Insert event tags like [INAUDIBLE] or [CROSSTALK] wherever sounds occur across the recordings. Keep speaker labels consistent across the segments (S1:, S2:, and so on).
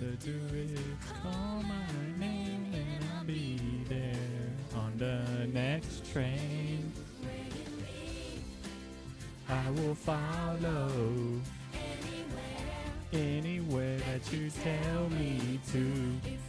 S1: to do is call my name and I'll be there on the next train. I will follow anywhere that you tell me to.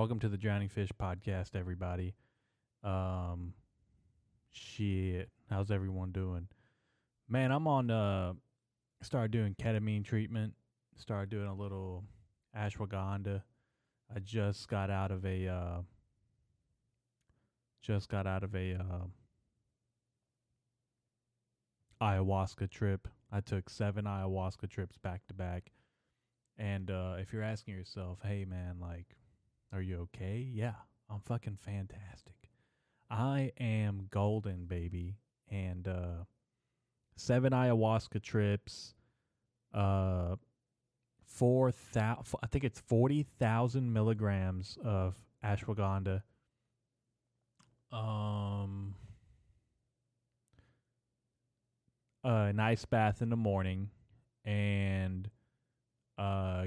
S1: Welcome to the Drowning Fish podcast, everybody. Um shit. How's everyone doing? Man, I'm on uh started doing ketamine treatment. Started doing a little ashwagandha. I just got out of a uh just got out of a uh ayahuasca trip. I took seven ayahuasca trips back to back. And uh, if you're asking yourself, hey man, like, are you okay? Yeah, I'm fucking fantastic. I am golden, baby. And uh, seven ayahuasca trips, uh, four thousand, I think it's 40,000 milligrams of ashwagandha. Um, a nice bath in the morning and uh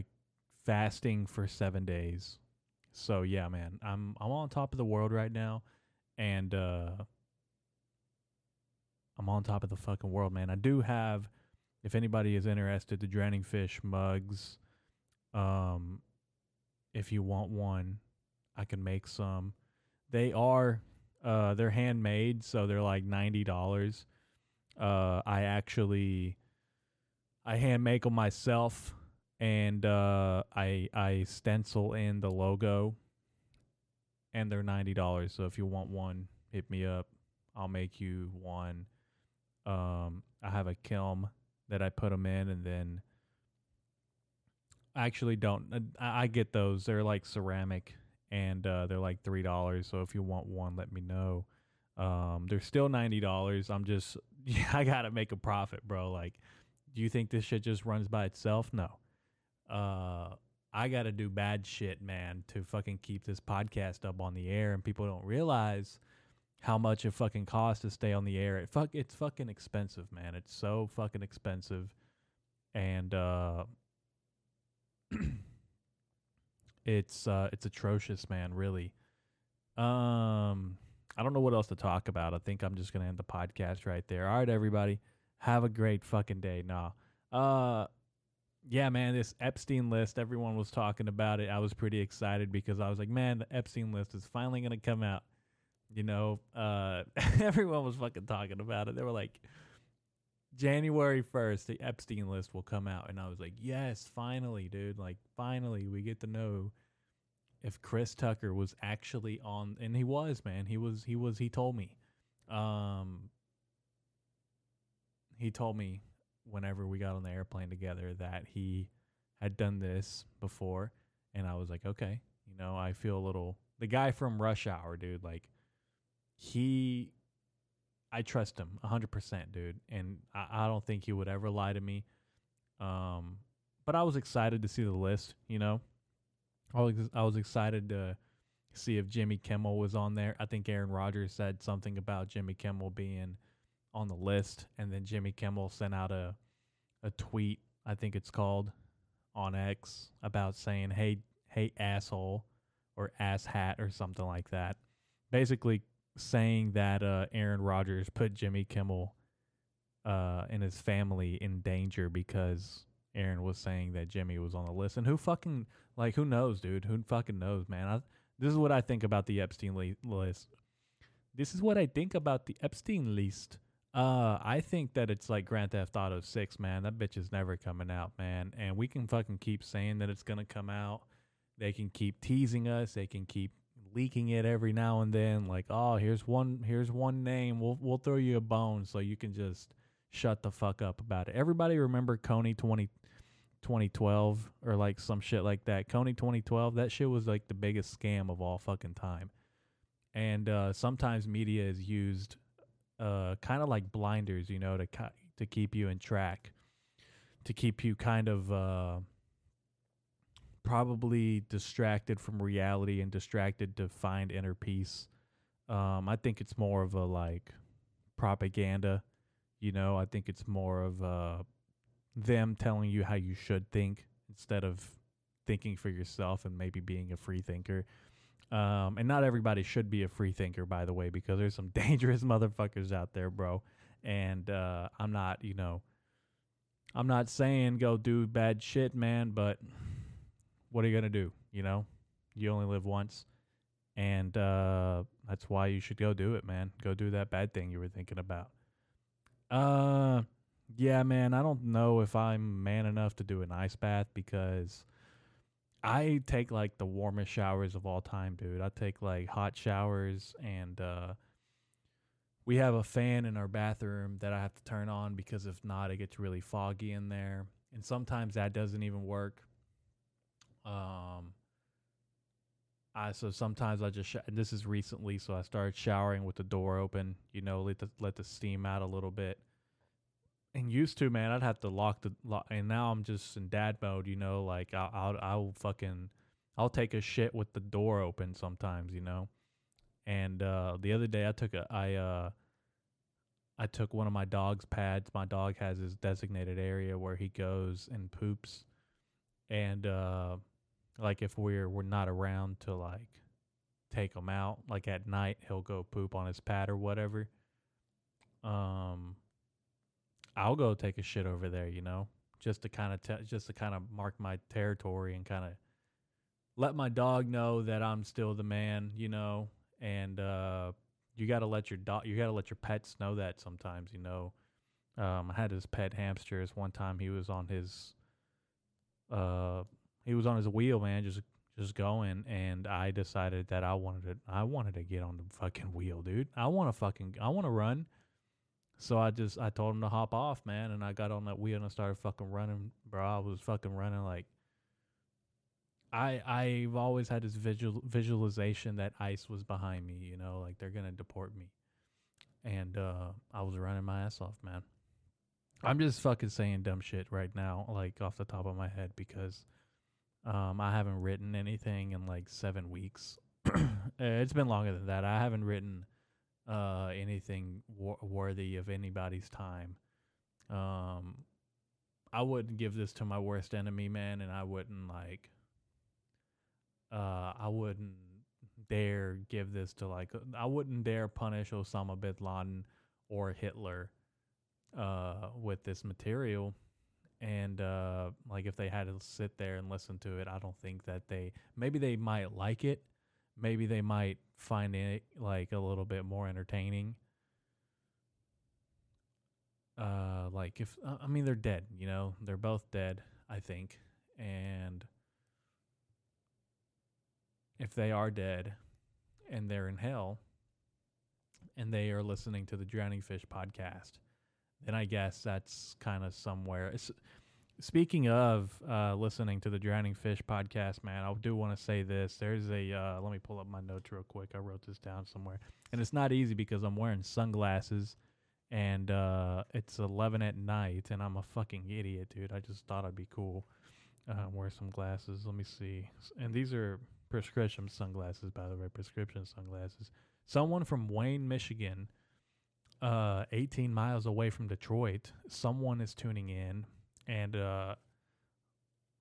S1: fasting for 7 days. So yeah, man, I'm I'm on top of the world right now and uh I'm on top of the fucking world, man. I do have if anybody is interested the drowning fish mugs um if you want one, I can make some. They are uh they're handmade, so they're like $90 uh, I actually I hand make them myself, and uh, I I stencil in the logo, and they're ninety dollars. So if you want one, hit me up. I'll make you one. Um, I have a kiln that I put them in, and then I actually don't. I, I get those. They're like ceramic, and uh, they're like three dollars. So if you want one, let me know. Um, they're still ninety dollars. I'm just, [LAUGHS] I gotta make a profit, bro. Like, do you think this shit just runs by itself? No. Uh, I gotta do bad shit, man, to fucking keep this podcast up on the air, and people don't realize how much it fucking costs to stay on the air. It fuck, it's fucking expensive, man. It's so fucking expensive, and uh, [CLEARS THROAT] it's uh, it's atrocious, man. Really. Um I don't know what else to talk about. I think I'm just gonna end the podcast right there. All right, everybody, have a great fucking day. Nah, uh, yeah, man, this Epstein list. Everyone was talking about it. I was pretty excited because I was like, man, the Epstein list is finally gonna come out. You know, uh, [LAUGHS] everyone was fucking talking about it. They were like, January first, the Epstein list will come out, and I was like, yes, finally, dude. Like, finally, we get to know if Chris Tucker was actually on and he was, man. He was he was he told me. Um he told me whenever we got on the airplane together that he had done this before and I was like, "Okay, you know, I feel a little the guy from Rush Hour, dude, like he I trust him 100%, dude, and I, I don't think he would ever lie to me. Um but I was excited to see the list, you know. I was I was excited to see if Jimmy Kimmel was on there. I think Aaron Rodgers said something about Jimmy Kimmel being on the list, and then Jimmy Kimmel sent out a a tweet. I think it's called on X about saying, "Hey, hey, asshole," or "ass hat" or something like that. Basically, saying that uh, Aaron Rodgers put Jimmy Kimmel uh, and his family in danger because Aaron was saying that Jimmy was on the list. And who fucking like who knows, dude? Who fucking knows, man? I, this is what I think about the Epstein li- list. This is what I think about the Epstein list. Uh, I think that it's like Grand Theft Auto 6, man. That bitch is never coming out, man. And we can fucking keep saying that it's gonna come out. They can keep teasing us. They can keep leaking it every now and then. Like, oh, here's one, here's one name. We'll we'll throw you a bone so you can just shut the fuck up about it. Everybody remember Kony 20 2012 or like some shit like that. Kony 2012, that shit was like the biggest scam of all fucking time. And uh, sometimes media is used uh, kind of like blinders, you know, to to keep you in track, to keep you kind of uh, probably distracted from reality and distracted to find inner peace. Um, I think it's more of a like propaganda, you know. I think it's more of uh, them telling you how you should think instead of thinking for yourself and maybe being a free thinker. Um, and not everybody should be a free thinker, by the way, because there's some [LAUGHS] dangerous motherfuckers out there, bro. And uh, I'm not, you know, I'm not saying go do bad shit, man, but what are you gonna do? You know, you only live once, and uh, that's why you should go do it, man. Go do that bad thing you were thinking about. Uh, yeah, man. I don't know if I'm man enough to do an ice bath because I take like the warmest showers of all time, dude. I take like hot showers and uh we have a fan in our bathroom that I have to turn on because if not it gets really foggy in there. And sometimes that doesn't even work. Um I so sometimes I just sh- and this is recently so I started showering with the door open, you know, let the let the steam out a little bit and used to, man, I'd have to lock the lock, and now I'm just in dad mode, you know. Like I'll, I'll, I'll fucking, I'll take a shit with the door open sometimes, you know. And uh, the other day, I took a, I, uh, I took one of my dog's pads. My dog has his designated area where he goes and poops, and uh, like if we're we're not around to like take him out, like at night, he'll go poop on his pad or whatever. Um I'll go take a shit over there, you know, just to kind of te- just to kind of mark my territory and kind of let my dog know that I'm still the man, you know, and uh, you got to let your dog, you got to let your pets know that sometimes, you know. Um, I had his pet hamsters one time. He was on his, uh, he was on his wheel, man, just just going, and I decided that I wanted to, I wanted to get on the fucking wheel, dude. I want to fucking, I want to run. So I just I told him to hop off, man, and I got on that wheel and I started fucking running, bro. I was fucking running like I I've always had this visual visualization that ICE was behind me, you know, like they're gonna deport me, and uh, I was running my ass off, man. I'm just fucking saying dumb shit right now, like off the top of my head, because um, I haven't written anything in like seven weeks. [CLEARS THROAT] it's been longer than that. I haven't written uh, anything wor- worthy of anybody's time. Um, I wouldn't give this to my worst enemy, man, and I wouldn't like. Uh, I wouldn't dare give this to like. I wouldn't dare punish Osama bin Laden or Hitler, uh, with this material. And uh, like, if they had to sit there and listen to it, I don't think that they. Maybe they might like it, maybe they might find it like a little bit more entertaining. Uh, like if uh, I mean they're dead, you know, they're both dead, I think, and if they are dead and they're in hell and they are listening to the Drowning Fish podcast, then I guess that's kind of somewhere. It's, Speaking of uh, listening to the Drowning Fish podcast, man, I do want to say this. There's a uh, let me pull up my notes real quick. I wrote this down somewhere, and it's not easy because I'm wearing sunglasses, and uh, it's 11 at night, and I'm a fucking idiot, dude. I just thought I'd be cool, uh, wear some glasses. Let me see, and these are prescription sunglasses, by the way, prescription sunglasses. Someone from Wayne, Michigan, uh, 18 miles away from Detroit. Someone is tuning in and uh,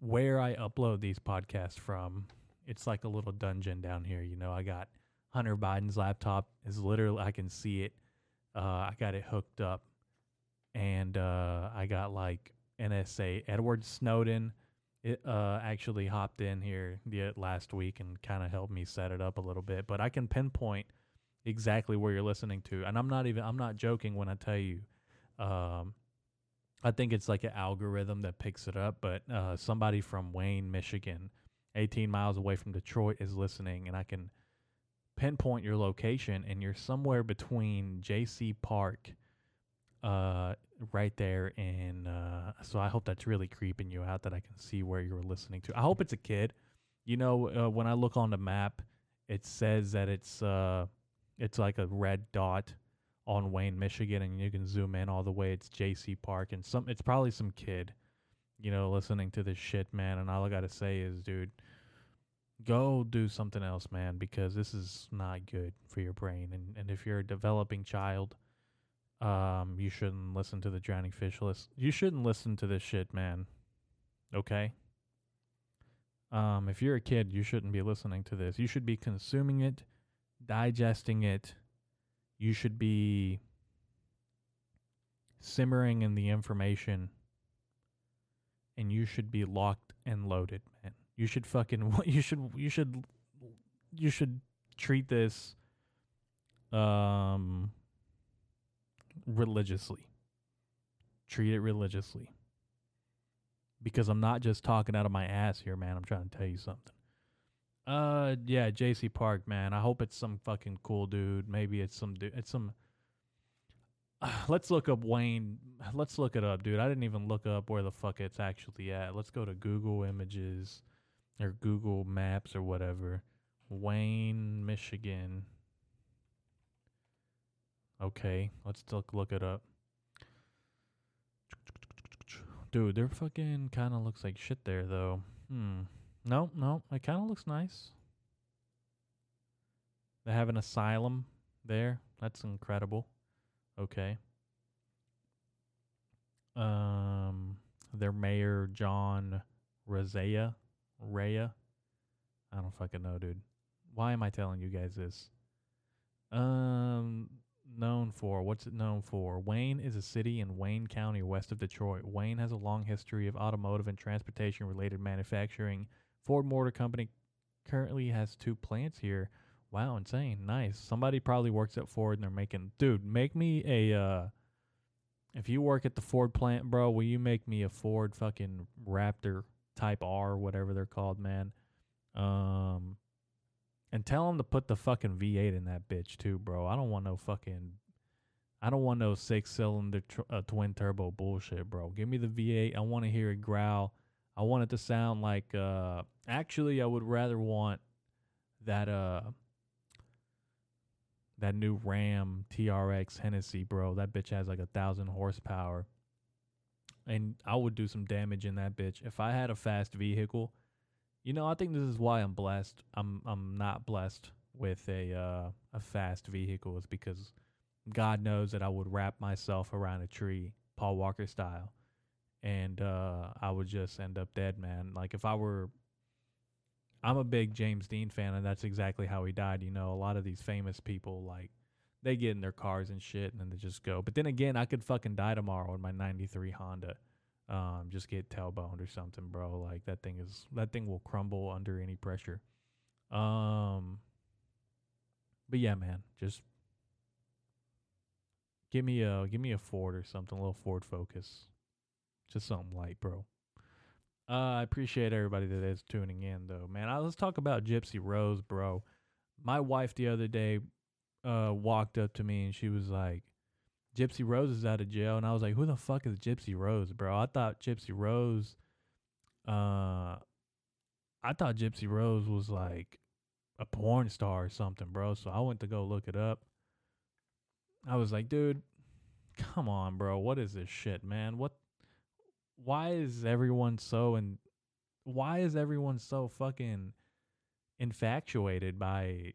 S1: where I upload these podcasts from, it's like a little dungeon down here. You know, I got Hunter Biden's laptop is literally I can see it. Uh, I got it hooked up, and uh, I got like NSA Edward Snowden. It uh, actually hopped in here the last week and kind of helped me set it up a little bit. But I can pinpoint exactly where you're listening to, and I'm not even I'm not joking when I tell you. Um, I think it's like an algorithm that picks it up, but uh, somebody from Wayne, Michigan, 18 miles away from Detroit, is listening, and I can pinpoint your location, and you're somewhere between J.C. Park, uh, right there in. Uh, so I hope that's really creeping you out that I can see where you're listening to. I hope it's a kid. You know, uh, when I look on the map, it says that it's uh, it's like a red dot on Wayne, Michigan, and you can zoom in all the way. It's J.C. Park, and some. It's probably some kid, you know, listening to this shit, man. And all I gotta say is, dude, go do something else, man, because this is not good for your brain. And and if you're a developing child, um, you shouldn't listen to the drowning fish list. You shouldn't listen to this shit, man. Okay. Um, if you're a kid, you shouldn't be listening to this. You should be consuming it, digesting it. You should be simmering in the information, and you should be locked and loaded, man. You should fucking [LAUGHS] you should you should you should treat this um religiously. Treat it religiously. Because I'm not just talking out of my ass here, man. I'm trying to tell you something. Uh yeah, JC Park, man. I hope it's some fucking cool dude. Maybe it's some dude it's some [SIGHS] let's look up Wayne. Let's look it up, dude. I didn't even look up where the fuck it's actually at. Let's go to Google Images or Google Maps or whatever. Wayne, Michigan. Okay, let's look look it up. Dude, there fucking kind of looks like shit there though. Hmm. No, no, it kind of looks nice. They have an asylum there. That's incredible. Okay. Um, their mayor John Razaya, Raya. I don't fucking know, dude. Why am I telling you guys this? Um, known for? What's it known for? Wayne is a city in Wayne County, west of Detroit. Wayne has a long history of automotive and transportation related manufacturing. Ford Motor Company currently has two plants here. Wow, insane. Nice. Somebody probably works at Ford and they're making dude, make me a uh if you work at the Ford plant, bro, will you make me a Ford fucking Raptor Type R, whatever they're called, man? Um and tell them to put the fucking V8 in that bitch too, bro. I don't want no fucking. I don't want no six cylinder tr- uh, twin turbo bullshit, bro. Give me the V8. I want to hear it growl. I want it to sound like. uh Actually, I would rather want that uh that new Ram TRX Hennessy, bro. That bitch has like a thousand horsepower, and I would do some damage in that bitch if I had a fast vehicle you know, I think this is why I'm blessed. I'm I'm not blessed with a uh, a fast vehicle is because God knows that I would wrap myself around a tree, Paul Walker style, and uh, I would just end up dead, man. Like if I were, I'm a big James Dean fan, and that's exactly how he died. You know, a lot of these famous people like they get in their cars and shit, and then they just go. But then again, I could fucking die tomorrow in my '93 Honda um, just get tailboned or something, bro. Like that thing is that thing will crumble under any pressure. Um, but yeah, man, just give me a give me a Ford or something, a little Ford Focus, just something light, bro. Uh, I appreciate everybody that is tuning in, though, man. I, let's talk about Gypsy Rose, bro. My wife the other day uh walked up to me and she was like, Gypsy Rose is out of jail, and I was like, "Who the fuck is Gypsy Rose, bro?" I thought Gypsy Rose, uh, I thought Gypsy Rose was like a porn star or something, bro. So I went to go look it up. I was like, "Dude, come on, bro. What is this shit, man? What? Why is everyone so and why is everyone so fucking infatuated by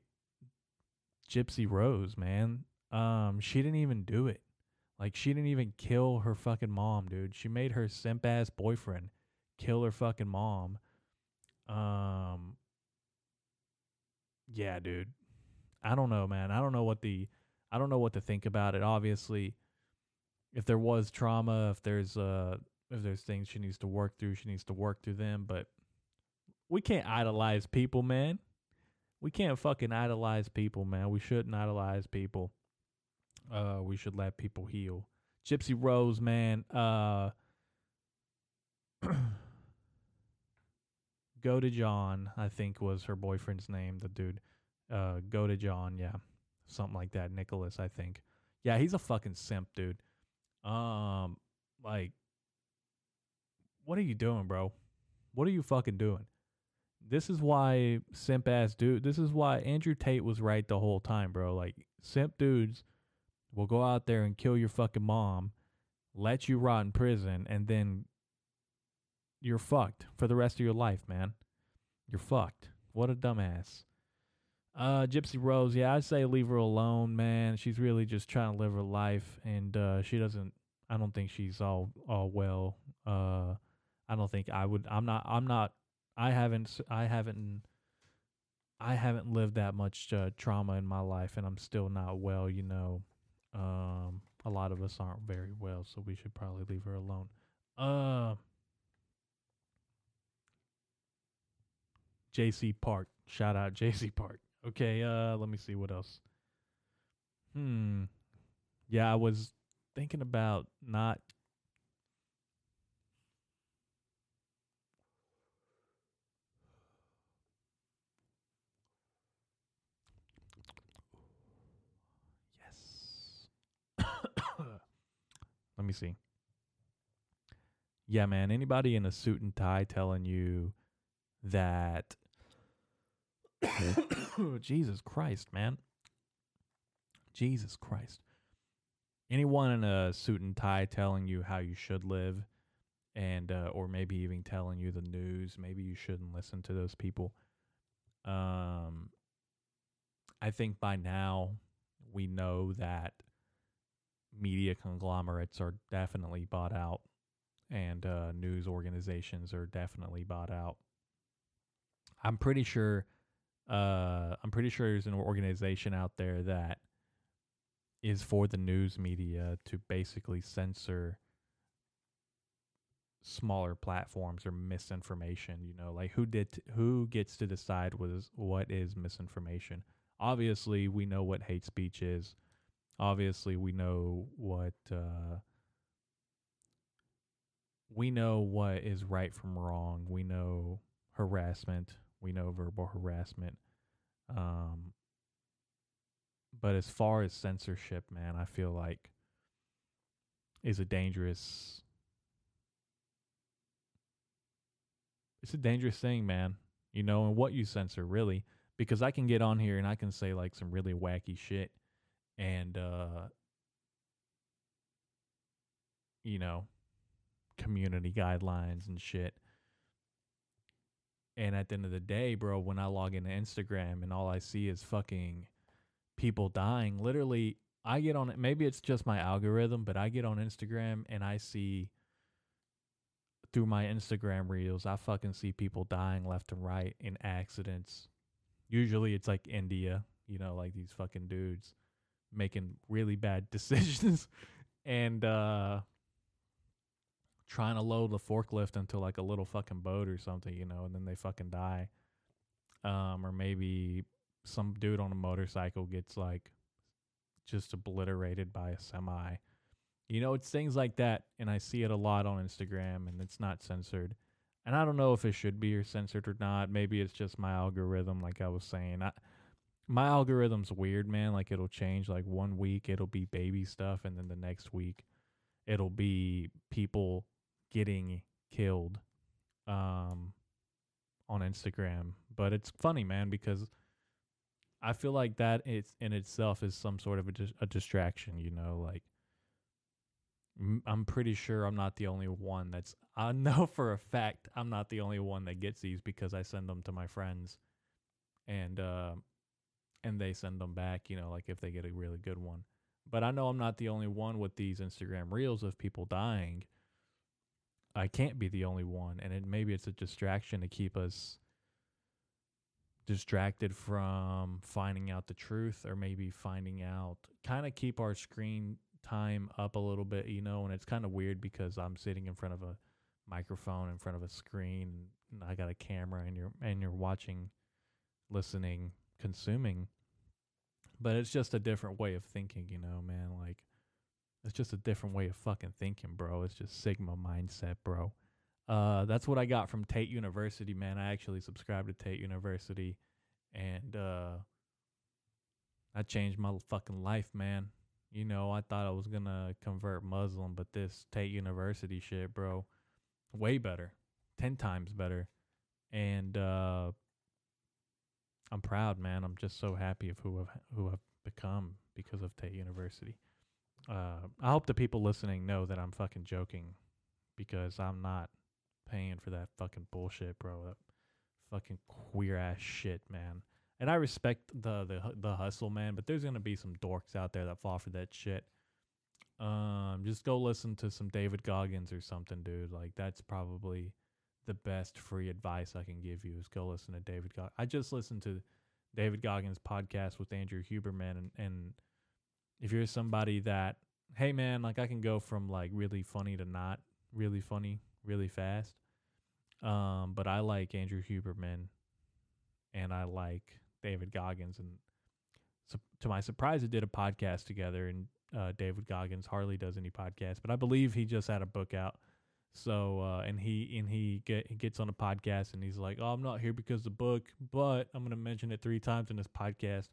S1: Gypsy Rose, man? Um, she didn't even do it. Like she didn't even kill her fucking mom, dude. She made her simp ass boyfriend kill her fucking mom. Um Yeah, dude. I don't know, man. I don't know what the I don't know what to think about it. Obviously, if there was trauma, if there's uh if there's things she needs to work through, she needs to work through them, but we can't idolize people, man. We can't fucking idolize people, man. We shouldn't idolize people. Uh, we should let people heal. Gypsy Rose, man. Uh, [CLEARS THROAT] Godejohn, I think was her boyfriend's name. The dude. Uh, Godejohn, yeah, something like that. Nicholas, I think. Yeah, he's a fucking simp, dude. Um, like, what are you doing, bro? What are you fucking doing? This is why simp ass dude. This is why Andrew Tate was right the whole time, bro. Like simp dudes will go out there and kill your fucking mom, let you rot in prison, and then you're fucked for the rest of your life, man. You're fucked. What a dumbass. Uh, Gypsy Rose, yeah, I'd say leave her alone, man. She's really just trying to live her life, and uh, she doesn't. I don't think she's all all well. Uh, I don't think I would. I'm not. I'm not. I haven't. I haven't. I haven't lived that much uh, trauma in my life, and I'm still not well. You know, um, a lot of us aren't very well, so we should probably leave her alone. Uh, JC Park, shout out JC Park. Okay, uh, let me see what else. Hmm. Yeah, I was thinking about not Yes. Let me see. Yeah, man, anybody in a suit and tie telling you that [COUGHS] Jesus Christ, man. Jesus Christ. Anyone in a suit and tie telling you how you should live and uh, or maybe even telling you the news, maybe you shouldn't listen to those people. Um I think by now we know that media conglomerates are definitely bought out and uh, news organizations are definitely bought out. I'm pretty sure uh, I'm pretty sure there's an organization out there that is for the news media to basically censor smaller platforms or misinformation you know like who did t- who gets to decide was what is misinformation obviously we know what hate speech is obviously we know what uh, we know what is right from wrong we know harassment we know verbal harassment. Um, but as far as censorship, man, I feel like is a dangerous. It's a dangerous thing, man. You know, and what you censor really, because I can get on here and I can say like some really wacky shit, and uh, you know, community guidelines and shit and at the end of the day, bro, when I log into Instagram and all I see is fucking people dying, literally, I get on it. Maybe it's just my algorithm, but I get on Instagram and I see through my Instagram reels, I fucking see people dying left and right in accidents. Usually it's like India, you know, like these fucking dudes making really bad [LAUGHS] decisions. and, uh, trying to load the forklift into like a little fucking boat or something, you know, and then they fucking die. Um, or maybe some dude on a motorcycle gets like just obliterated by a semi. You know, it's things like that, and I see it a lot on Instagram, and it's not censored. And I don't know if it should be or censored or not. Maybe it's just my algorithm, like I was saying. I, my algorithm's weird, man. Like it'll change. Like one week it'll be baby stuff, and then the next week it'll be people getting killed um, on Instagram. But it's funny, man, because I feel like that it's in itself is some sort of a, dis- a distraction, you know, like I'm pretty sure I'm not the only one that's I know [LAUGHS] for a fact I'm not the only one that gets these because I send them to my friends and uh and they send them back, you know, like if they get a really good one. But I know I'm not the only one with these Instagram reels of people dying I can't be the only one, and it maybe it's a distraction to keep us distracted from finding out the truth, or maybe finding out kind of keep our screen time up a little bit, you know. And it's kind of weird because I'm sitting in front of a microphone in front of a screen, and I got a camera, and you're and you're watching, listening, consuming. But it's just a different way of thinking, you know, man. Like it's just a different way of fucking thinking, bro. It's just Sigma mindset, bro. Uh, that's what I got from Tate University, man. I actually subscribed to Tate University, and uh, that changed my fucking life, man. You know, I thought I was gonna convert Muslim, but this Tate University shit, bro, way better, ten times better, and uh, I'm proud, man. I'm just so happy of who I've who I've become because of Tate University. Uh, I hope the people listening know that I'm fucking joking, because I'm not paying for that fucking bullshit, bro. That fucking queer ass shit, man. And I respect the the the hustle, man, but there's gonna be some dorks out there that fall for that shit. Um, just go listen to some David Goggins or something, dude. Like that's probably the best free advice I can give you is go listen to David Goggins. I just listened to David Goggins podcast with Andrew Huberman and and if you're somebody that hey man, like I can go from like really funny to not really funny really fast. Um, but I like Andrew Huberman and I like David Goggins. And so, to my surprise, it did a podcast together. And uh, David Goggins hardly does any podcasts, but I believe he just had a book out. So uh, and he and he get he gets on a podcast and he's like, "Oh, I'm not here because the book, but I'm gonna mention it three times in this podcast."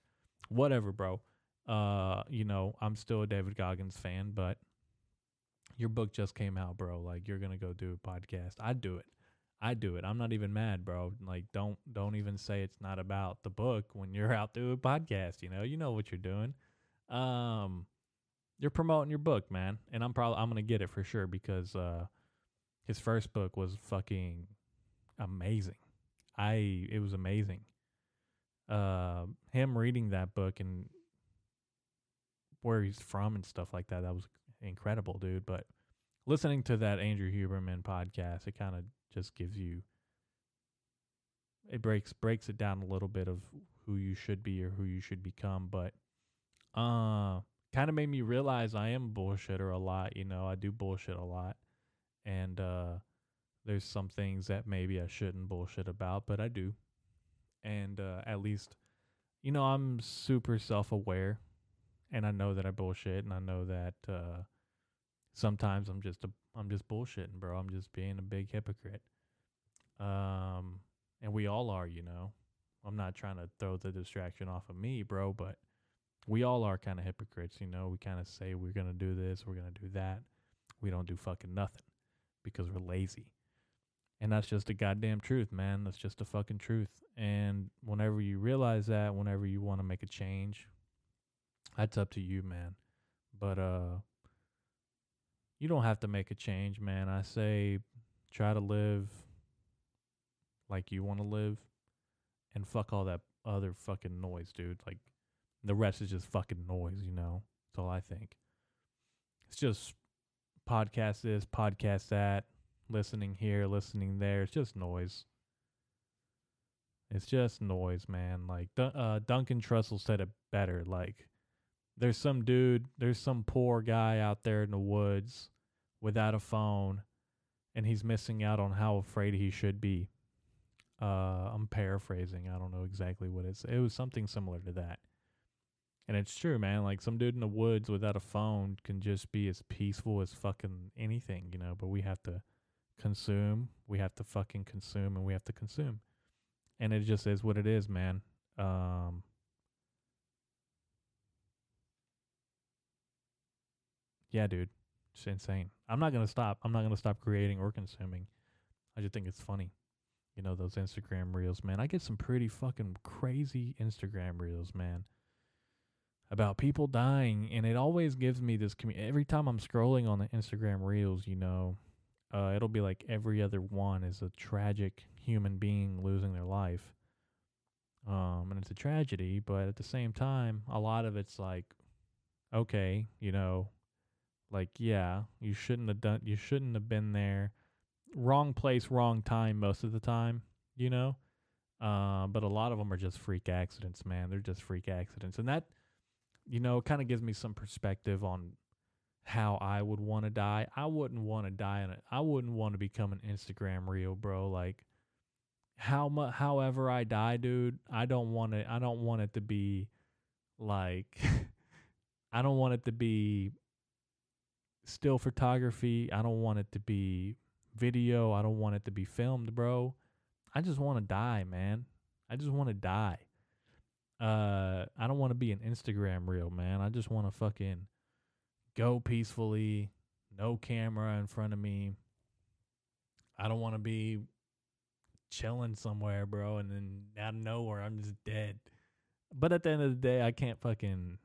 S1: Whatever, bro. Uh, you know, I'm still a David Goggins fan, but your book just came out, bro. Like you're gonna go do a podcast. I'd do it. I do it. I'm not even mad, bro. Like don't don't even say it's not about the book when you're [LAUGHS] out doing a podcast, you know. You know what you're doing. Um you're promoting your book, man. And I'm probably I'm to get it for sure because uh his first book was fucking amazing. I it was amazing. Uh him reading that book and where he's from and stuff like that, that was incredible, dude. But listening to that Andrew Huberman podcast, it kind of just gives you it breaks breaks it down a little bit of who you should be or who you should become, but uh kind of made me realize I am bullshitter a lot, you know. I do bullshit a lot. And uh there's some things that maybe I shouldn't bullshit about, but I do. And uh at least you know, I'm super self-aware and I know that I bullshit and I know that uh sometimes I'm just a I'm just bullshitting, bro. I'm just being a big hypocrite. Um, and we all are, you know. I'm not trying to throw the distraction off of me, bro, but we all are kind of hypocrites, you know. We kind of say we're gonna do this, we're gonna do that. We don't do fucking nothing because we're lazy. And that's just the goddamn truth, man. That's just the fucking truth. And whenever you realize that, whenever you want to make a change, that's up to you, man. But uh you don't have to make a change, man. I say try to live like you want to live and fuck all that other fucking noise, dude. Like the rest is just fucking noise, you know. That's all I think. It's just podcast this, podcast that, listening here, listening there. It's just noise. It's just noise, man. Like uh, Duncan Trussell said it better. Like there's some dude, there's some poor guy out there in the woods without a phone and he's missing out on how afraid he should be. Uh, I'm paraphrasing. I don't know exactly what it's. It was something similar to that. And it's true, man. Like some dude in the woods without a phone can just be as peaceful as fucking anything, you know. But we have to consume. We have to fucking consume, and we have to consume. And it just is what it is, man. Um, yeah, dude. It's insane. I'm not gonna stop. I'm not gonna stop creating or consuming. I just think it's funny. You know, those Instagram reels, man. I get some pretty fucking crazy Instagram reels, man. About people dying, and it always gives me this. commu- every time I'm scrolling on the Instagram reels, you know, uh, it'll be like every other one is a tragic human being losing their life. Um, and it's a tragedy, but at the same time, a lot of it's like, okay, you know, like yeah, you shouldn't have done, you shouldn't have been there. Wrong place, wrong time most of the time, you know. Uh, but a lot of them are just freak accidents, man. They're just freak accidents, and that, you know, it kind of gives me some perspective on how I would want to die. I wouldn't want to die in it. I wouldn't want to become an Instagram reel, bro. Like how much however I die, dude, I don't want it I don't want it to be like [LAUGHS] I don't want it to be still photography. I don't want it to be video. I don't want it to be filmed, bro. I just want to die, man. I just want to die. Uh I don't want to be an Instagram reel, man. I just want to fucking go peacefully, no camera in front of me. I don't want to be chilling somewhere, bro, and then out of nowhere I'm just dead. But at the end of the day, I can't fucking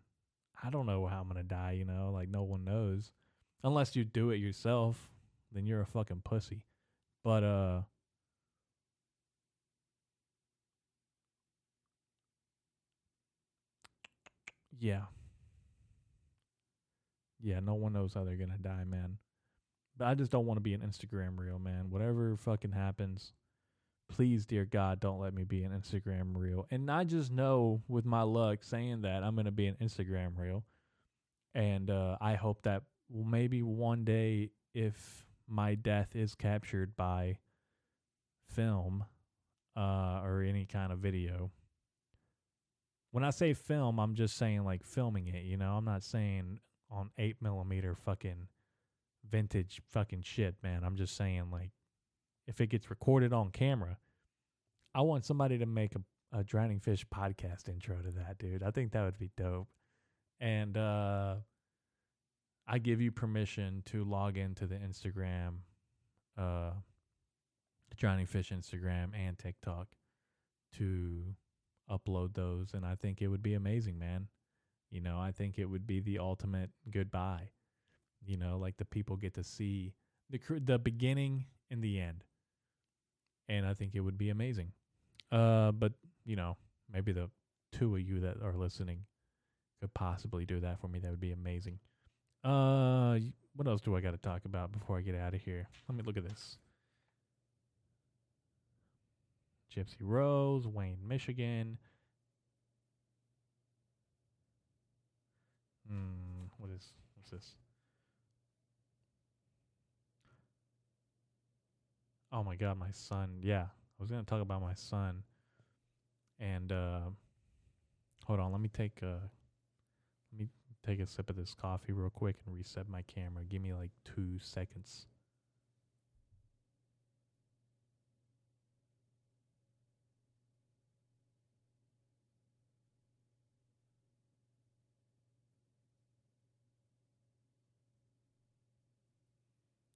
S1: I don't know how I'm gonna die, you know, like no one knows. Unless you do it yourself, then you're a fucking pussy. But uh Yeah. Yeah, no one knows how they're gonna die, man. But I just don't want to be an Instagram reel, man. Whatever fucking happens, please, dear God, don't let me be an Instagram reel. And I just know with my luck saying that I'm gonna be an Instagram reel. And uh, I hope that maybe one day, if my death is captured by film uh, or any kind of video, when I say film, I'm just saying like filming it. You know, I'm not saying on eight millimeter fucking vintage fucking shit, man. I'm just saying like if it gets recorded on camera, I want somebody to make a, a drowning fish podcast intro to that, dude. I think that would be dope. And uh I give you permission to log into the Instagram, uh, Drowning Fish Instagram and TikTok to upload those. And I think it would be amazing, man. You know, I think it would be the ultimate goodbye. You know, like the people get to see the the beginning and the end. And I think it would be amazing. Uh, but you know, maybe the two of you that are listening could possibly do that for me. That would be amazing. Uh, what else do I got to talk about before I get out of here? Let me look at this. Gypsy Rose, Wayne, Michigan. Hmm, what is what's this? Oh my god, my son. Yeah, I was gonna talk about my son. And uh, hold on, let me take uh, let me take a sip of this coffee real quick and reset my camera. Give me like two seconds.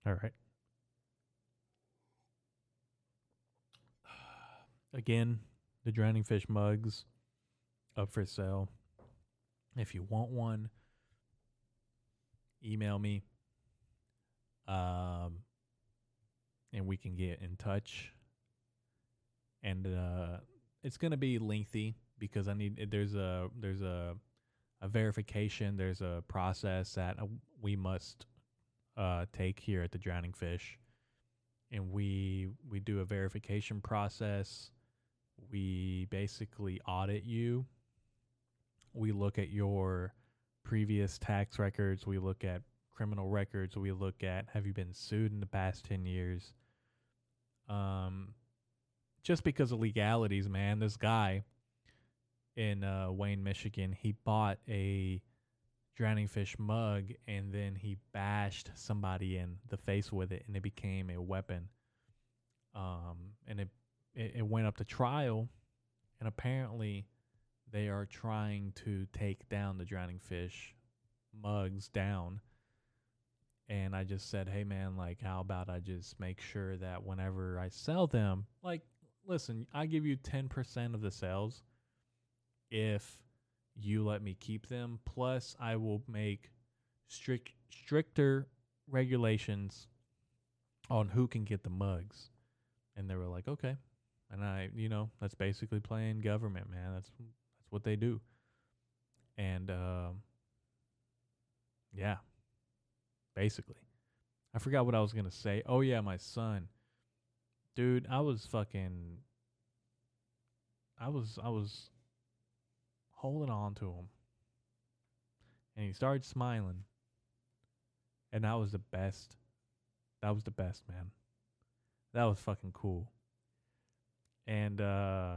S1: All right. Again, the drowning fish mugs up for sale. If you want one, email me. Um and we can get in touch. And uh it's to be lengthy because I need there's a there's a a verification, there's a process that we must uh, take here at the Drowning Fish, and we we do a verification process. We basically audit you. We look at your previous tax records. We look at criminal records. We look at have you been sued in the past ten years. Um, just because of legalities, man. This guy in uh, Wayne, Michigan, he bought a drowning fish mug and then he bashed somebody in the face with it and it became a weapon. Um and it it, it went up to trial and apparently they are trying to take down the drowning fish mugs down. And I just said, "Hey man, like how about I just make sure that whenever I sell them, like listen, I give you 10% of the sales if you let me keep them. Plus, I will make strict stricter regulations on who can get the mugs. And they were like, okay. And I, you know, that's basically playing government, man. That's that's what they do. And uh, yeah, basically. I forgot what I was gonna say. Oh yeah, my son, dude. I was fucking. I was I was holding on to him. And he started smiling. And that was the best. That was the best, man. That was fucking cool. And uh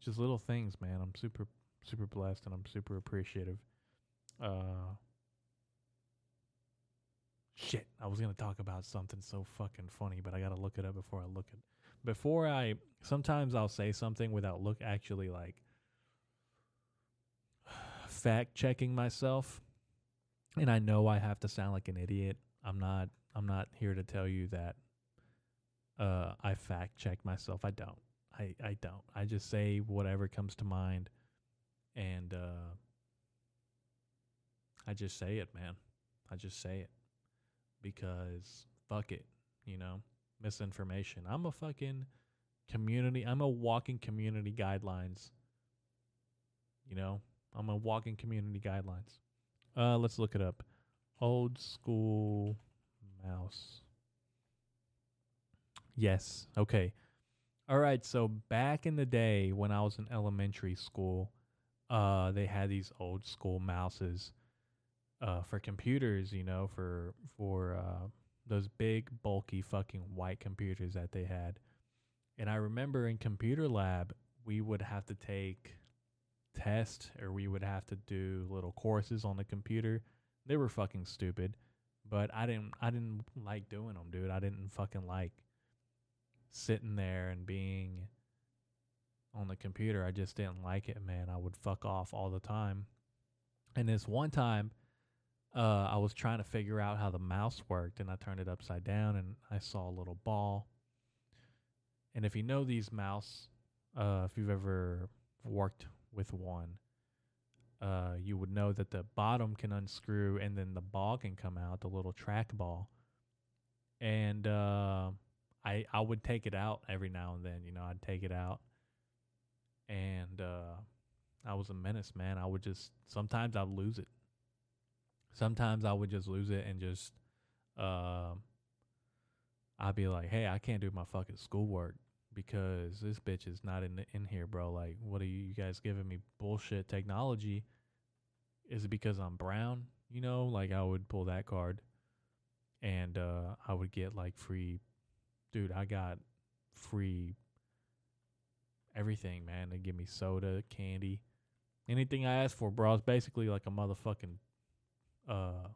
S1: just little things, man. I'm super super blessed and I'm super appreciative. Uh Shit, I was to talk about something so fucking funny, but I got to look it up before I look it. Before I sometimes I'll say something without look actually like fact checking myself. and I know I have to sound like an idiot. I'm not I'm not here to tell you that uh I fact check myself. I don't. I I don't. I just say whatever comes to mind and uh I just say it, man. I just say it because fuck it, you know, misinformation. I'm a fucking community. I'm a walking community guidelines. You know, I'm a walking community guidelines. Uh, let's look it up. Old school mouse. Yes. Okay. All right. So back in the day when I was in elementary school, uh, they had these old school mouses uh, for computers, you know, for for uh, those big bulky fucking white computers that they had. And I remember in computer lab, we would have to take tests or we would have to do little courses on the computer. They were fucking stupid, but I didn't I didn't like doing them, dude. I didn't fucking like sitting there and being on the computer. I just didn't like it, man. I would fuck off all the time. And this one time, uh, I was trying to figure out how the mouse worked, and I turned it upside down, and I saw a little ball. And if you know these mouse, uh, if you've ever worked with one, uh, you would know that the bottom can unscrew, and then the ball can come out, the little track ball. And uh, I I would take it out every now and then. You know, I'd take it out, and uh, I was a menace, man. I would just sometimes I'd lose it sometimes I would just lose it and just uh, I'd be like, "Hey, I can't do my fucking schoolwork because this bitch is not in in here, bro. Like, what are you guys giving me bullshit technology? Is it because I'm brown? You know, like I would pull that card and uh, I would get like free dude, I got free everything, man. They give me soda, candy, anything I asked for, bro. It's basically like a motherfucking uh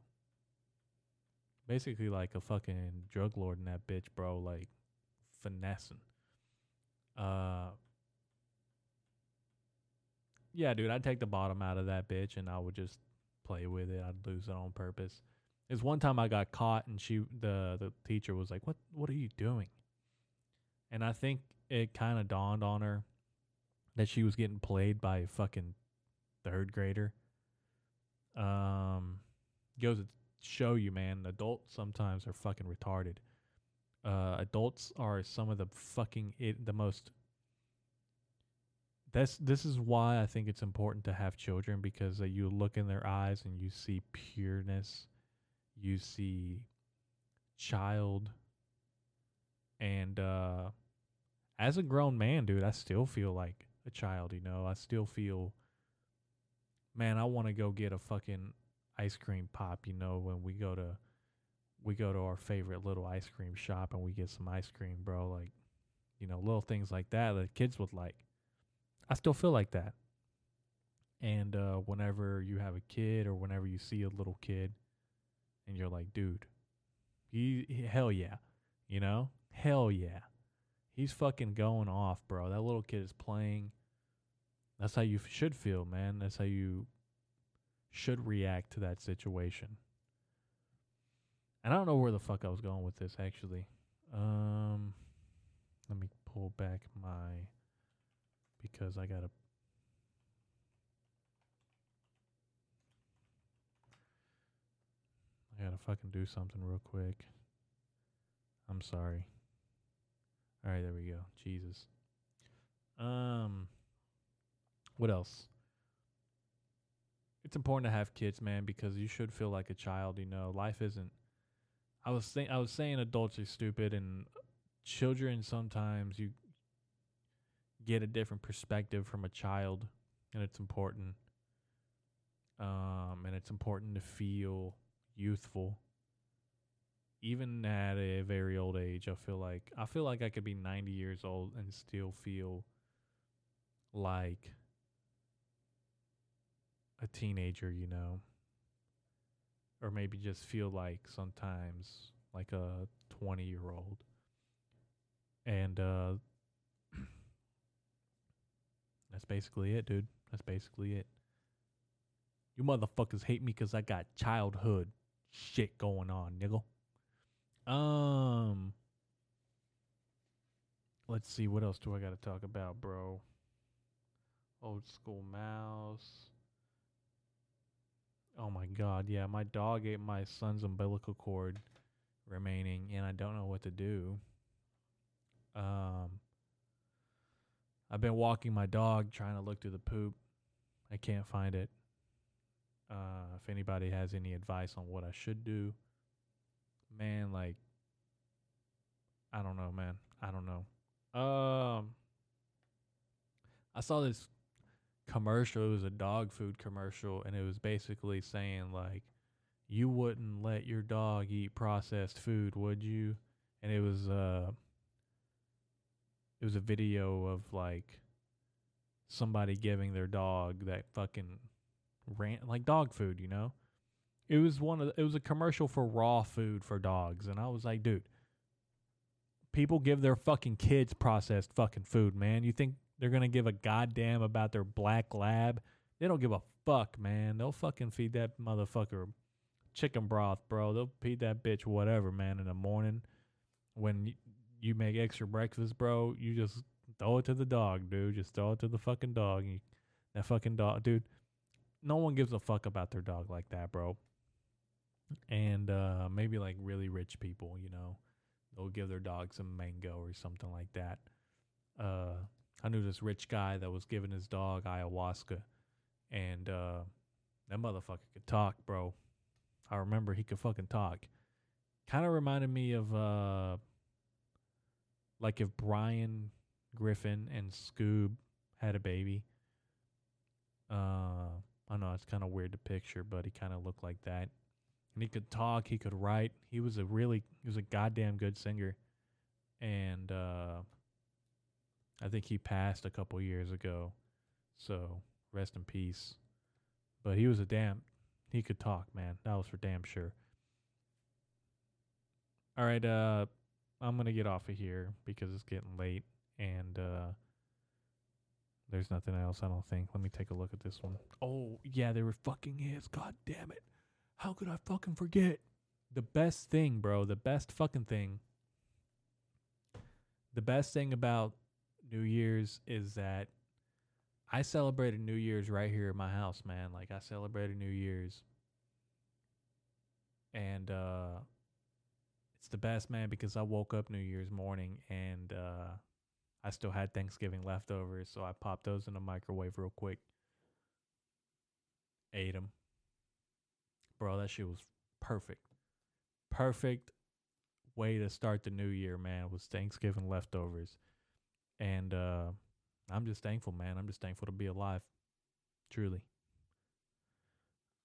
S1: basically like a fucking drug lord in that bitch, bro, like finessing. Uh Yeah, dude, I'd take the bottom out of that bitch and I would just play with it. I'd lose it on purpose. It's one time I got caught and she the the teacher was like, "What what are you doing?" And I think it kind of dawned on her that she was getting played by a fucking third grader. Um goes to show you, man, adults sometimes are fucking retarded. Uh, adults are some of the fucking it, the most. That's this is why I think it's important to have children because uh, you look in their eyes and you see pureness, you see child, and uh, as a grown man, dude, I still feel like a child. You know, I still feel, man, I want to go get a fucking ice cream pop, you know, when we go to we go to our favorite little ice cream shop and we get some ice cream, bro, like you know, little things like that that kids would like. I still feel like that. And uh whenever you have a kid or whenever you see a little kid and you're like, dude, he, he hell yeah. You know? Hell yeah. He's fucking going off, bro. That little kid is playing. That's how you f- should feel, man. That's how you should react to that situation. And I don't know where the fuck I was going with this actually. Um let me pull back my because I got to I got to fucking do something real quick. I'm sorry. All right, there we go. Jesus. Um what else? it's important to have kids, man, because you should feel like a child. You know, life isn't. I was saying I was saying adults are stupid, and children sometimes you get a different perspective from a child, and it's important. Um, and it's important to feel youthful, even at a very old age. I feel like I feel like I could be ninety years old and still feel like a teenager, you know, or maybe just feel like sometimes like a 20 year old. And uh, [CLEARS THROAT] that's basically it, dude. That's basically it. You motherfuckers hate me because I got childhood shit going on, nigga. Um, let's see. What else do I got to talk about, bro? Old school mouse. Oh my god, yeah, my dog ate my son's umbilical cord remaining, and I don't know what to do. Um, I've been walking my dog trying to look through the poop. I can't find it. Uh, if anybody has any advice on what I should do, man, like, I don't know, man. I don't know. Um, I saw this commercial. It was a dog food commercial, and it was basically saying like, you wouldn't let your dog eat processed food, would you? And it was uh, it was a video of like somebody giving their dog that fucking ran like dog food, you know. It was one of the, it was a commercial for raw food for dogs, and I was like, dude, people give their fucking kids processed fucking food, man. You think they're gonna give a goddamn about their black lab? They don't give a fuck, man. They'll fucking feed that motherfucker chicken broth, bro. They'll feed that bitch whatever, man. In the morning, when you make extra breakfast, bro, you just throw it to the dog, dude. Just throw it to the fucking dog. You, that fucking dog, dude. No one gives a fuck about their dog like that, bro. And uh, maybe like really rich people, you know, they'll give their dog some mango or something like that. Uh, I knew this rich guy that was giving his dog ayahuasca, and uh, that motherfucker could talk, bro. I remember he could fucking talk. Kind of reminded me of uh, like if Brian Griffin and Scoob had a baby. Uh, I know it's kind of weird to picture, but he kind of looked like that. And he could talk, he could write. He was a really, he was a goddamn good singer. And uh, I think he passed a couple years ago. So rest in peace. But he was a damn, he could talk, man. That was for damn sure. All right, uh, I'm gonna get off of here because it's getting late and uh, there's nothing else. I don't think. Let me take a look at this one. Oh yeah, they were fucking his. God damn it! How could I fucking forget? The best thing, bro. The best fucking thing. The best thing about New Year's is that I celebrated New Year's right here at my house, man. Like I celebrated New Year's. And uh it's the best, man, because I woke up New Year's morning and uh I still had Thanksgiving leftovers, so I popped those in the microwave real quick. Ate them. Bro, that shit was perfect. Perfect way to start the new year, man, was Thanksgiving leftovers. And uh I'm just thankful, man. I'm just thankful to be alive. Truly.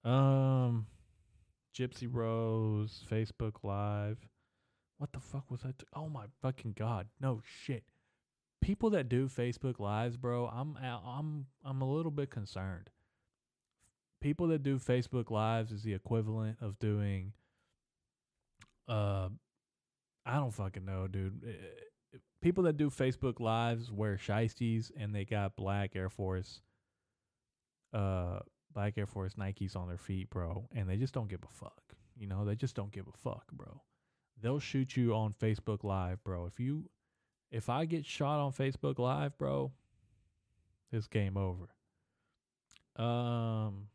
S1: Um Gypsy Rose, Facebook Live. What the fuck was I? T- oh my fucking god! No shit. People that do Facebook Lives, bro, I'm I'm I'm a little bit concerned. People that do Facebook Lives is the equivalent of doing. Uh, I don't fucking know, dude. People that do Facebook Lives wear shiesties and they got black Air Force, uh, black Air Force Nikes on their feet, bro, and they just don't give a fuck. You know, they just don't give a fuck, bro they'll shoot you on Facebook Live, bro. If you if I get shot on Facebook Live, bro, it's game over. Um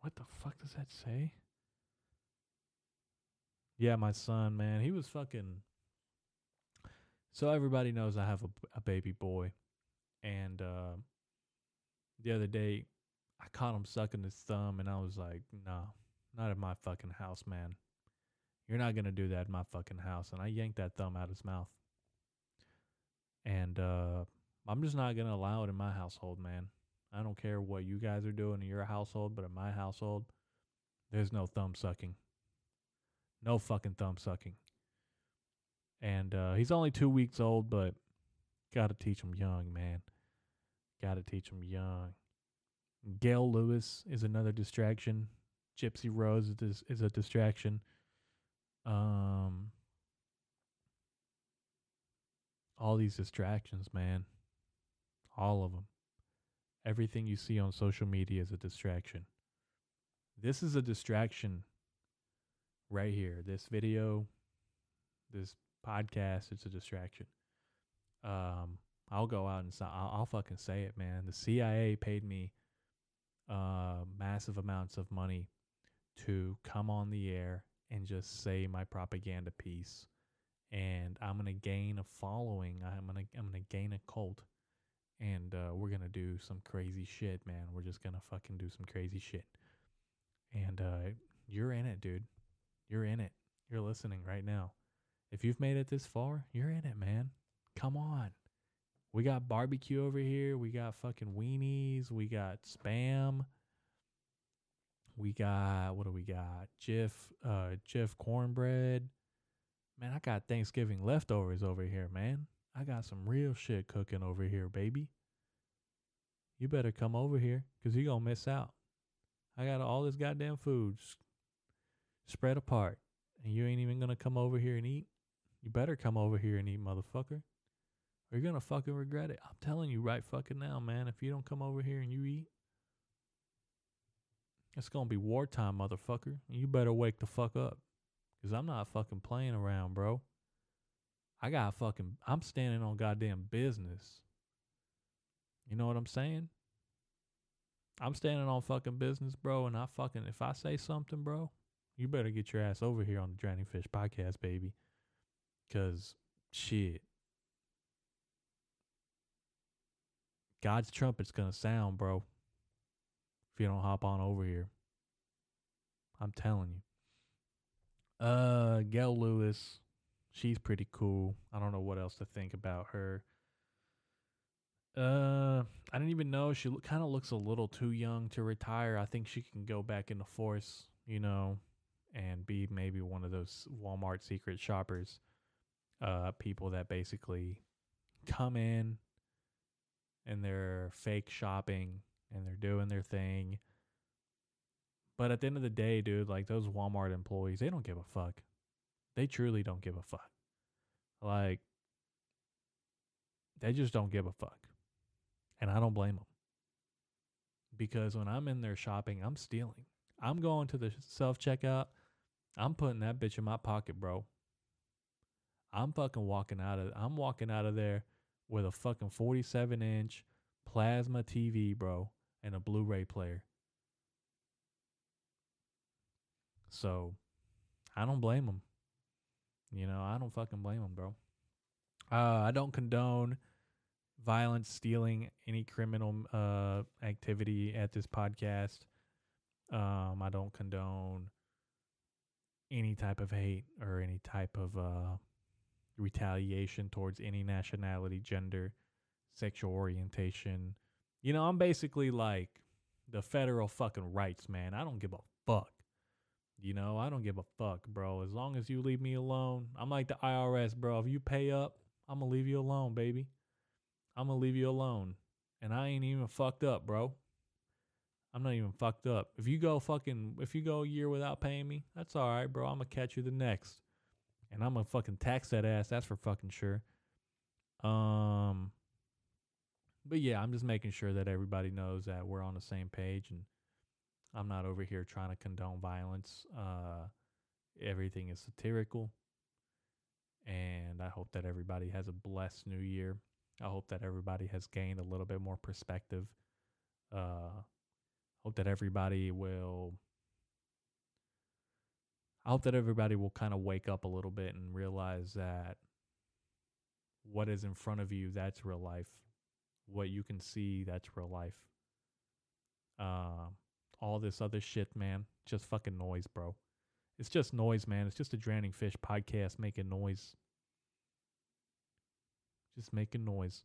S1: What the fuck does that say? Yeah, my son, man, he was fucking So everybody knows I have a, a baby boy and uh the other day I caught him sucking his thumb, and I was like, no, not in my fucking house, man. You're not to do that in my fucking house. And I yanked that thumb out of his mouth. And uh, I'm just not to allow it in my household, man. I don't care what you guys are doing in your household, but in my household, there's no thumb sucking. No fucking thumb sucking. And uh, he's only two weeks old, but got to teach him young, man. Got to teach him young. Gail Lewis is another distraction. Gypsy Rose is, is a distraction. Um, all these distractions, man. All of them. Everything you see on social media is a distraction. This is a distraction right here. This video, this podcast, it's a distraction. Um, I'll go out and say, I'll, I'll fucking say it, man. The CIA paid me uh, massive amounts of money to come on the air and just say my propaganda piece and I'm gonna gain a following. I'm gonna I'm gonna gain a cult, and uh, we're gonna do some crazy shit, man. We're just gonna fucking do some crazy shit, and uh, you're in it, dude. You're in it. You're listening right now. If you've made it this far, you're in it, man. Come on. We got barbecue over here. We got fucking weenies. We got spam. We got what do we got? Jif, uh, Jif cornbread. Man, I got Thanksgiving leftovers over here, man. I got some real shit cooking over here, baby. You better come over here because you're going to miss out. I got all this goddamn food spread apart, and you ain't even to come over here and eat. You better come over here and eat, motherfucker. Or you're to fucking regret it. I'm telling you right fucking now, man. If you don't come over here and you eat, it's to be wartime, motherfucker. And you better wake the fuck up. Cause I'm not fucking playing around, bro. I got fucking I'm standing on goddamn business. You know what I'm saying? I'm standing on fucking business, bro, and I fucking if I say something, bro, you better get your ass over here on the Drowning Fish podcast, baby. Cause shit. God's trumpet's gonna sound, bro. If you don't hop on over here. I'm telling you. Uh, Gail Lewis, she's pretty cool. I don't know what else to think about her. Uh, I didn't even know she kind of looks a little too young to retire. I think she can go back in the force, you know, and be maybe one of those Walmart secret shoppers, uh, people that basically come in and they're fake shopping and they're doing their thing but at the end of the day, dude, like those Walmart employees, they don't give a fuck. They truly don't give a fuck. Like, they just don't give a fuck. And I don't blame them. Because when I'm in there shopping, I'm stealing. I'm going to the self checkout. I'm putting that bitch in my pocket, bro. I'm fucking walking out of I'm walking out of there with a fucking 47 inch plasma TV, bro, and a Blu-ray player. So I don't blame them. You know, I don't fucking blame them, bro. Uh, I don't condone violence, stealing, any criminal uh, activity at this podcast. Um, I don't condone any type of hate or any type of uh, retaliation towards any nationality, gender, sexual orientation. You know, I'm basically like the federal fucking rights man. I don't give a fuck. You know, I don't give a fuck, bro. As long as you leave me alone, I'm like the IRS, bro. If you pay up, I'm gonna leave you alone, baby. I'm gonna leave you alone. And I ain't even fucked up, bro. I'm not even fucked up. If you go fucking, if you go a year without paying me, that's all right, bro. I'm gonna catch you the next, and I'm gonna fucking tax that ass. That's for fucking sure. Um, but yeah, I'm just making sure that everybody knows that we're on the same page and I'm not over here trying to condone violence. Uh, everything is satirical. And I hope that everybody has a blessed new year. I hope that everybody has gained a little bit more perspective. Uh, hope that everybody will. I hope that everybody will kind of wake up a little bit and realize that what is in front of you, that's real life. What you can see, that's real life. Uh, all this other shit, man. Just fucking noise, bro. It's just noise, man. It's just a drowning fish podcast making noise. Just making noise.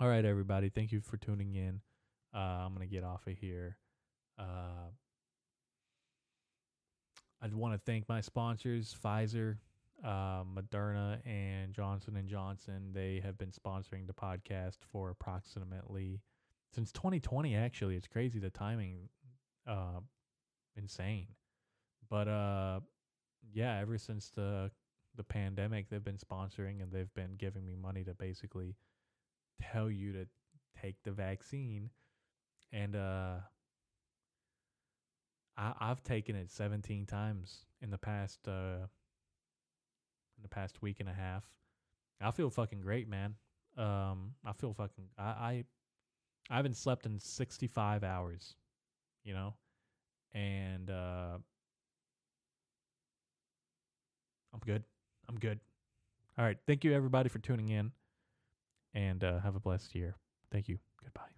S1: All right, everybody. Thank you for tuning in. Uh, I'm going to get off of here. Uh, I want to thank my sponsors, Pfizer, uh, Moderna, and Johnson and Johnson. They have been sponsoring the podcast for approximately since 2020 actually it's crazy the timing uh insane but uh yeah ever since the the pandemic they've been sponsoring and they've been giving me money to basically tell you to take the vaccine. And uh I I've taken it 17 times in the past uh in the past week and a half. I feel fucking great, man. Um I feel fucking I I, I haven't slept in 65 hours, you know? And uh I'm good. I'm good. All right. Thank you, everybody, for tuning in and uh, have a blessed year. Thank you. Goodbye.